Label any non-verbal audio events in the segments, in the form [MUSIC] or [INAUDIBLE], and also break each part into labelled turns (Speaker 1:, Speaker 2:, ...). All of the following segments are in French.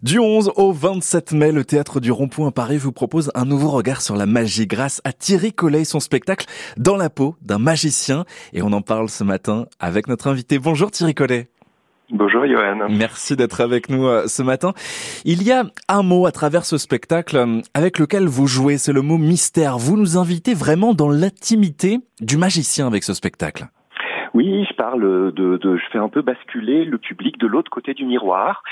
Speaker 1: Du 11 au 27 mai, le théâtre du Rond-Point Paris vous propose un nouveau regard sur la magie grâce à Thierry Collet son spectacle Dans la peau d'un magicien. Et on en parle ce matin avec notre invité. Bonjour Thierry Collet.
Speaker 2: Bonjour Johan.
Speaker 1: Merci d'être avec nous euh, ce matin. Il y a un mot à travers ce spectacle euh, avec lequel vous jouez, c'est le mot mystère. Vous nous invitez vraiment dans l'intimité du magicien avec ce spectacle.
Speaker 2: Oui, je parle de, de, je fais un peu basculer le public de l'autre côté du miroir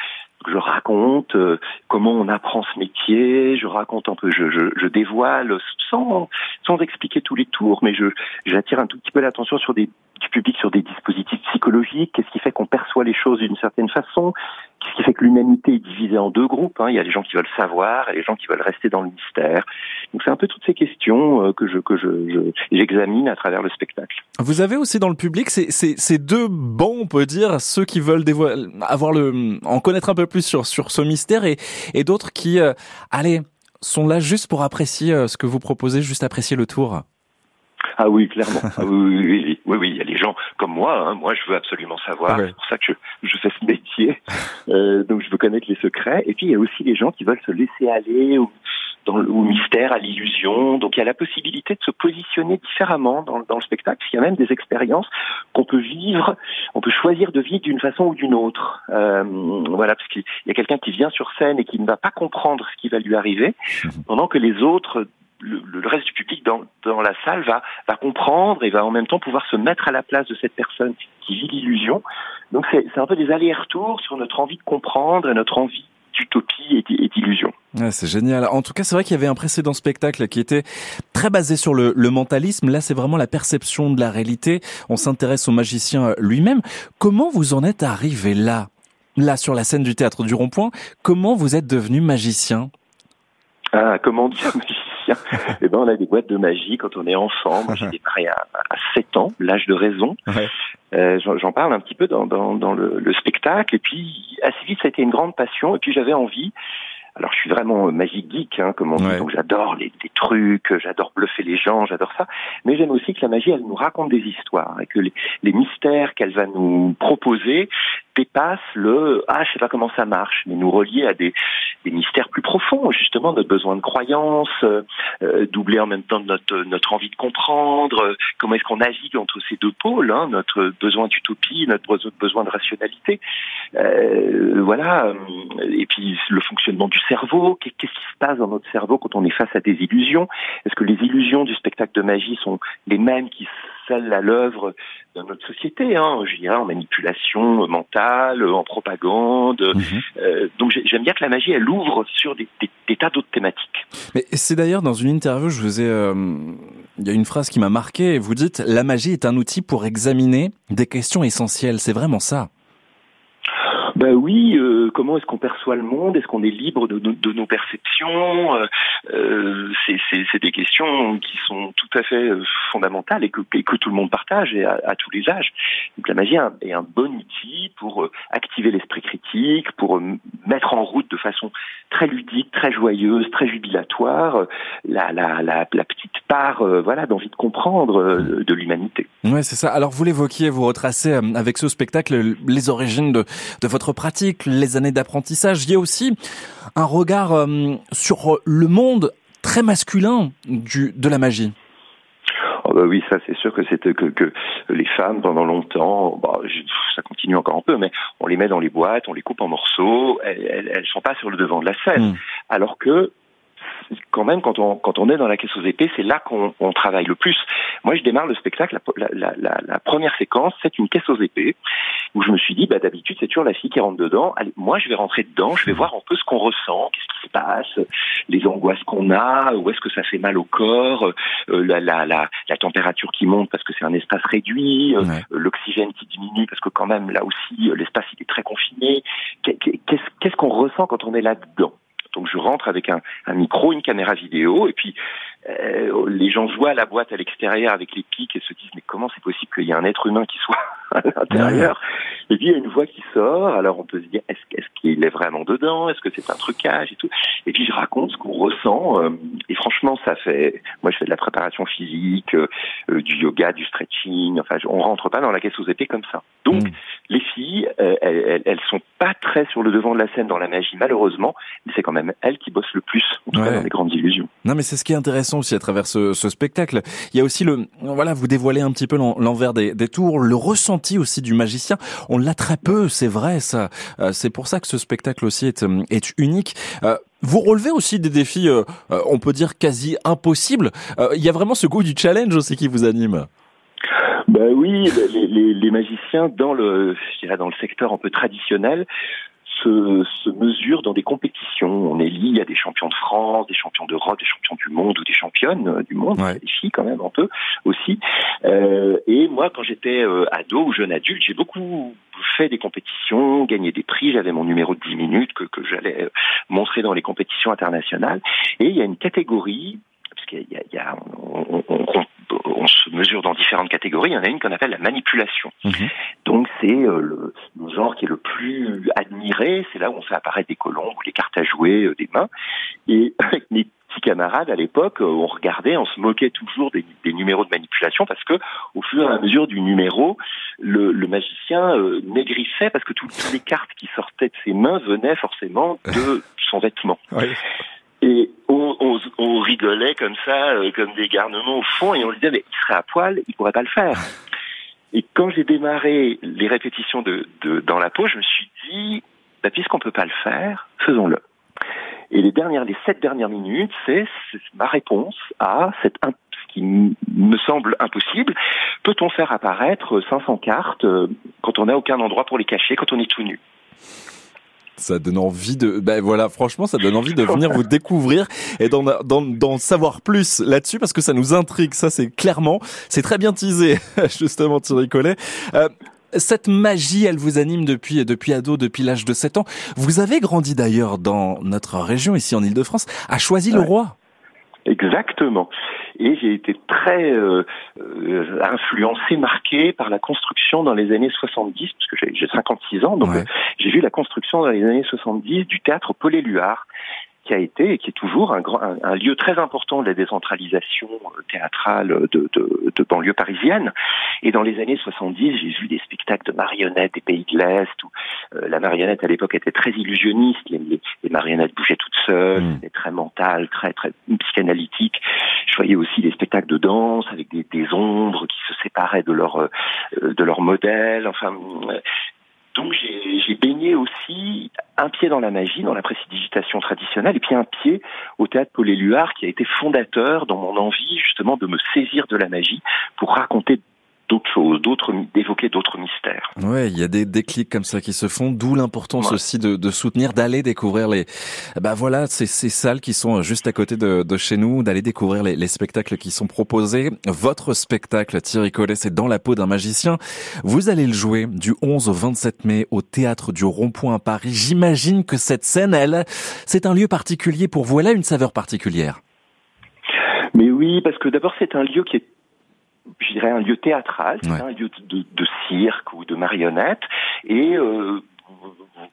Speaker 2: je raconte euh, comment on apprend ce métier, je raconte un peu, je, je, je, dévoile sans, sans expliquer tous les tours, mais je j'attire un tout petit peu l'attention sur des du public sur des dispositifs psychologiques, qu'est-ce qui fait qu'on perçoit les choses d'une certaine façon, qu'est-ce qui fait que l'humanité est divisée en deux groupes, hein? il y a les gens qui veulent savoir et les gens qui veulent rester dans le mystère. Donc c'est un peu toutes ces questions euh, que je que je j'examine à travers le spectacle.
Speaker 1: Vous avez aussi dans le public ces, ces, ces deux bons, on peut dire, ceux qui veulent avoir le en connaître un peu plus sur sur ce mystère et et d'autres qui euh, allez sont là juste pour apprécier euh, ce que vous proposez, juste apprécier le tour.
Speaker 2: Ah oui, clairement. [LAUGHS] Ah oui, oui, oui, oui, il y a des gens comme moi. Hein. Moi, je veux absolument savoir. C'est pour ça que je, je fais ce métier. [LAUGHS] Euh, donc, je veux connaître les secrets. Et puis, il y a aussi les gens qui veulent se laisser aller au, dans le, au mystère, à l'illusion. Donc, il y a la possibilité de se positionner différemment dans, dans le spectacle. Il y a même des expériences qu'on peut vivre. On peut choisir de vivre d'une façon ou d'une autre. Euh, voilà, parce qu'il y a quelqu'un qui vient sur scène et qui ne va pas comprendre ce qui va lui arriver, [LAUGHS] pendant que les autres le, le, reste du public dans, dans la salle va, va comprendre et va en même temps pouvoir se mettre à la place de cette personne qui vit l'illusion. Donc c'est un peu des allers-retours sur notre envie de comprendre et notre envie d'utopie et d'illusion.
Speaker 1: Ouais, c'est génial. En tout cas, c'est vrai qu'il y avait un précédent spectacle qui était très basé sur le, le mentalisme. Là, c'est vraiment la perception de la réalité. On s'intéresse au magicien lui-même. Comment vous en êtes arrivé là, là sur la scène du théâtre du Rond-Point Comment vous êtes devenu magicien?
Speaker 2: Ah, comment dire [LAUGHS] eh ben, on a des boîtes de magie quand on est enfant. Moi, j'ai démarré à, à 7 ans, l'âge de raison. Euh, J'en parle un petit peu dans, dans, dans le, le, spectacle. Et puis, assez vite, ça a été une grande passion. Et puis, j'avais envie alors je suis vraiment magique geek, hein, comme on dit, donc j'adore les, les, trucs, j'adore bluffer les gens, j'adore ça. Mais j'aime aussi que la magie, elle nous raconte des histoires et que les, les mystères qu'elle va nous proposer dépassent le ah je sais pas comment ça marche, mais nous relier à des, des mystères plus profonds, justement notre besoin de croyance, euh, doublé en même temps notre notre envie de comprendre, euh, comment est-ce qu'on navigue entre ces deux pôles, hein, notre besoin d'utopie, notre besoin de rationalité, euh, voilà, et puis le fonctionnement du cerveau, qu'est-ce qui se passe dans notre cerveau quand on est face à des illusions? Est-ce que les illusions du spectacle de magie sont les mêmes qui celles à l'œuvre dans notre société, hein, je dirais en manipulation mentale, en propagande. Mhm. Euh, donc j'aime bien que la magie, elle ouvre sur des, des, des tas d'autres thématiques.
Speaker 1: Mais c'est d'ailleurs dans une interview, je vous ai, euh, il y a une phrase qui m'a marqué. Vous dites la magie est un outil pour examiner des questions essentielles. C'est vraiment ça.
Speaker 2: Ben oui, euh, comment est-ce qu'on perçoit le monde? Est-ce qu'on est libre de, nos perceptions? Euh, euh C'est des questions qui sont tout à fait fondamentales et que, tout le monde partage et à, tous les âges. La magie est un bon outil pour activer l'esprit critique, pour mettre en route de façon très ludique, très joyeuse, très jubilatoire la, petite part voilà d'envie de comprendre de l'humanité.
Speaker 1: Ouais, c'est ça. Alors vous l'évoquiez, vous retracez avec ce spectacle les origines de votre pratique, les années d'apprentissage. Il y a aussi un regard euh, sur le monde très masculin du, de la magie.
Speaker 2: Oh bah oui, ça c'est sûr que c'est que, que les femmes pendant longtemps, bah, ça continue encore un peu, mais on les met dans les boîtes, on les coupe en morceaux, elles, elles, sont pas sur le devant de la scène, mm. alors que quand même, quand on, quand on est dans la caisse aux épées, c'est là qu'on on travaille le plus. Moi, je démarre le spectacle, la, la, la, la première séquence, c'est une caisse aux épées, où je me suis dit, bah, d'habitude, c'est toujours la fille qui rentre dedans. Allez, moi, je vais rentrer dedans, je vais voir un peu ce qu'on ressent, qu'est-ce qui se passe, les angoisses qu'on a, où est-ce que ça fait mal au corps, euh, la, la, la, la, température qui monte parce que c'est un espace réduit, euh, ouais. l'oxygène qui diminue parce que quand même, là aussi, l'espace, il est très confiné. Qu'est-ce qu'on ressent quand on est là-dedans? Donc je rentre avec un, un, micro, une caméra vidéo, et puis euh, les gens voient la boîte à l'extérieur avec les pics et se disent mais comment c'est possible qu'il y ait un être humain qui soit [LAUGHS] à l'intérieur Et puis il y a une voix qui sort, alors on peut se dire est-ce est qu'il est vraiment dedans? Est-ce que c'est un trucage et tout? Et puis je raconte ce qu'on ressent, euh, et franchement ça fait, moi je fais de la préparation physique, euh, du yoga, du stretching, enfin on rentre pas dans la caisse aux épées comme ça. Donc mmh. Les filles, euh, elles, elles, sont pas très sur le devant de la scène dans la magie, malheureusement, mais c'est quand même elles qui bossent le plus, en tout cas dans les grandes illusions.
Speaker 1: Non, mais c'est ce qui est intéressant aussi à travers ce, ce, spectacle. Il y a aussi le, voilà, vous dévoilez un petit peu l'envers des, des, tours, le ressenti aussi du magicien. On l'a très peu, c'est vrai, ça. Euh, c'est pour ça que ce spectacle aussi est, euh, est unique. Vous relevez aussi des défis, on peut dire quasi impossibles. Il y a vraiment ce goût du challenge aussi qui vous anime.
Speaker 2: Ben oui, les, les, les, magiciens dans le, je dirais dans le secteur un peu traditionnel se, se mesurent dans des compétitions. On est lié à des champions de France, des champions d'Europe, des champions du monde ou des championnes du monde, ouais. des filles quand même un peu aussi. Euh, et moi, quand j'étais euh, ado ou jeune adulte, j'ai beaucoup fait des compétitions, gagné des prix. J'avais mon numéro de 10 minutes que, que j'allais euh, montrer dans les compétitions internationales. Et il y a une catégorie parce qu'il y a, y a on, on, on, on, se mesure dans différentes catégories. Il y en a une qu'on appelle la manipulation. Mmh. Donc c'est euh, le, le, genre qui est le plus admiré. C'est là où on fait apparaître des colombes ou les cartes à jouer euh, des mains. Et [LAUGHS] avec mes petits camarades à l'époque, euh, on regardait, on se moquait toujours des, des, numéros de manipulation parce que au fur et à mesure du numéro, le, le magicien euh, maigrissait parce que toutes les cartes qui sortaient de ses mains venaient forcément de son vêtement. Oui. Et on, on, on, rigolait comme ça, euh, comme des garnements au fond, et on lui disait, mais il serait à poil, il pourrait pas le faire. Et quand j'ai démarré les répétitions de, de, dans la peau, je me suis dit, bah, puisqu'on peut pas le faire, faisons-le. Et les dernières, les sept dernières minutes, c'est ma réponse à cette ce qui me semble impossible. Peut-on faire apparaître 500 cartes euh, quand on n'a aucun endroit pour les cacher, quand on est tout nu?
Speaker 1: Ça donne envie de, ben voilà, franchement, ça donne envie de venir vous découvrir et d'en savoir plus là-dessus parce que ça nous intrigue. Ça, c'est clairement, c'est très bien teasé, [LAUGHS] justement, Thierry Collet. Euh, cette magie, elle vous anime depuis depuis ado, depuis l'âge de 7 ans. Vous avez grandi d'ailleurs dans notre région, ici en Ile-de-France, à Choisy-le-Roi.
Speaker 2: Exactement. Et j'ai été très euh, euh, influencé, marqué par la construction dans les années 70, parce que j'ai 56 ans, donc ouais. j'ai vu la construction dans les années 70 du théâtre Paul Éluard, qui a été et qui est toujours un, grand, un, un, lieu très important de la décentralisation théâtrale de, de, de, banlieue parisienne. Et dans les années 70, j'ai vu des spectacles de marionnettes des pays de l'Est où euh, la marionnette à l'époque était très illusionniste, les, les, les, marionnettes bougeaient toutes seules, mmh. c'était très mental, très très psychanalytique. Je voyais aussi des spectacles de danse avec des, des ombres qui se séparaient de leur euh, de leur modèle. Enfin, donc j'ai baigné aussi un pied dans la magie, dans la précidigitation traditionnelle, et puis un pied au théâtre Paul Éluard qui a été fondateur dans mon envie justement de me saisir de la magie pour raconter d'autres choses, d'autres d'évoquer d'autres mystères.
Speaker 1: Ouais, il y a des déclics comme ça qui se font, d'où l'importance ouais. aussi de, de soutenir, d'aller découvrir les, bah voilà, ces, ces salles qui sont juste à côté de, de chez nous, d'aller découvrir les, les, spectacles qui sont proposés. Votre spectacle, Thierry Collet, c'est dans la peau d'un magicien. Vous allez le jouer du 11 au 27 mai au théâtre du Rond-Point à Paris. J'imagine que cette scène, elle, c'est un lieu particulier pour vous. Elle a une saveur particulière.
Speaker 2: Mais oui, parce que d'abord c'est un lieu qui est je dirais un lieu théâtral, ouais. un lieu de, cirque ou de marionnettes. Et euh,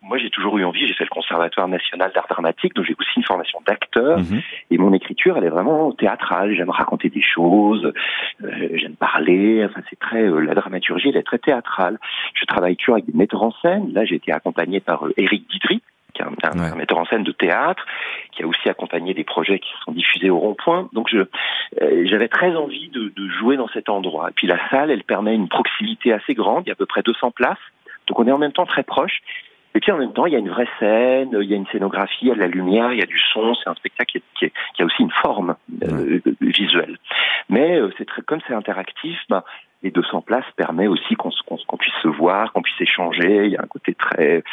Speaker 2: moi, j'ai toujours eu envie. J'ai fait le Conservatoire national d'art dramatique, donc j'ai aussi une formation d'acteur. -hmm. Et mon écriture, elle est vraiment théâtrale. J'aime raconter des choses, euh, j'aime parler. Enfin, c'est très euh, la dramaturgie, elle est très théâtrale. Je travaille toujours avec des metteurs en scène. Là, j'ai été accompagné par euh, Éric Didry, qui est un, un, ouais. un, metteur en scène de théâtre, qui a aussi accompagné des projets qui sont diffusés au rond-point. Donc je euh, j'avais très envie de, de, jouer dans cet endroit. Et puis la salle, elle permet une proximité assez grande, il y a à peu près 200 places. Donc on est en même temps très proche. Et puis en même temps, il y a une vraie scène, il y a une scénographie, il y a de la lumière, il y a du son. C'est un spectacle qui, est, qui, est, qui, a aussi une forme euh, visuelle. Mais euh, c'est très comme c'est interactif, ben, les 200 places permet aussi qu'on qu qu puisse se voir, qu'on puisse échanger. Il y a un côté très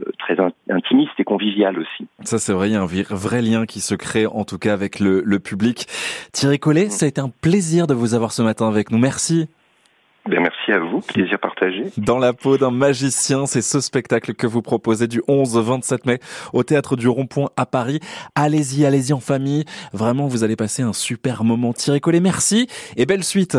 Speaker 2: euh, très intimiste et convivial aussi.
Speaker 1: Ça c'est vrai, il y a un vrai lien qui se crée en tout cas avec le, le public. Thierry Collet, mmh. ça a été un plaisir de vous avoir ce matin avec nous. Merci.
Speaker 2: Bien, merci à vous, plaisir partagé.
Speaker 1: Dans la peau d'un magicien, c'est ce spectacle que vous proposez du 11 au 27 mai au théâtre du Rond-Point à Paris. Allez-y, allez-y en famille. Vraiment, vous allez passer un super moment. Thierry Collet, merci et belle suite.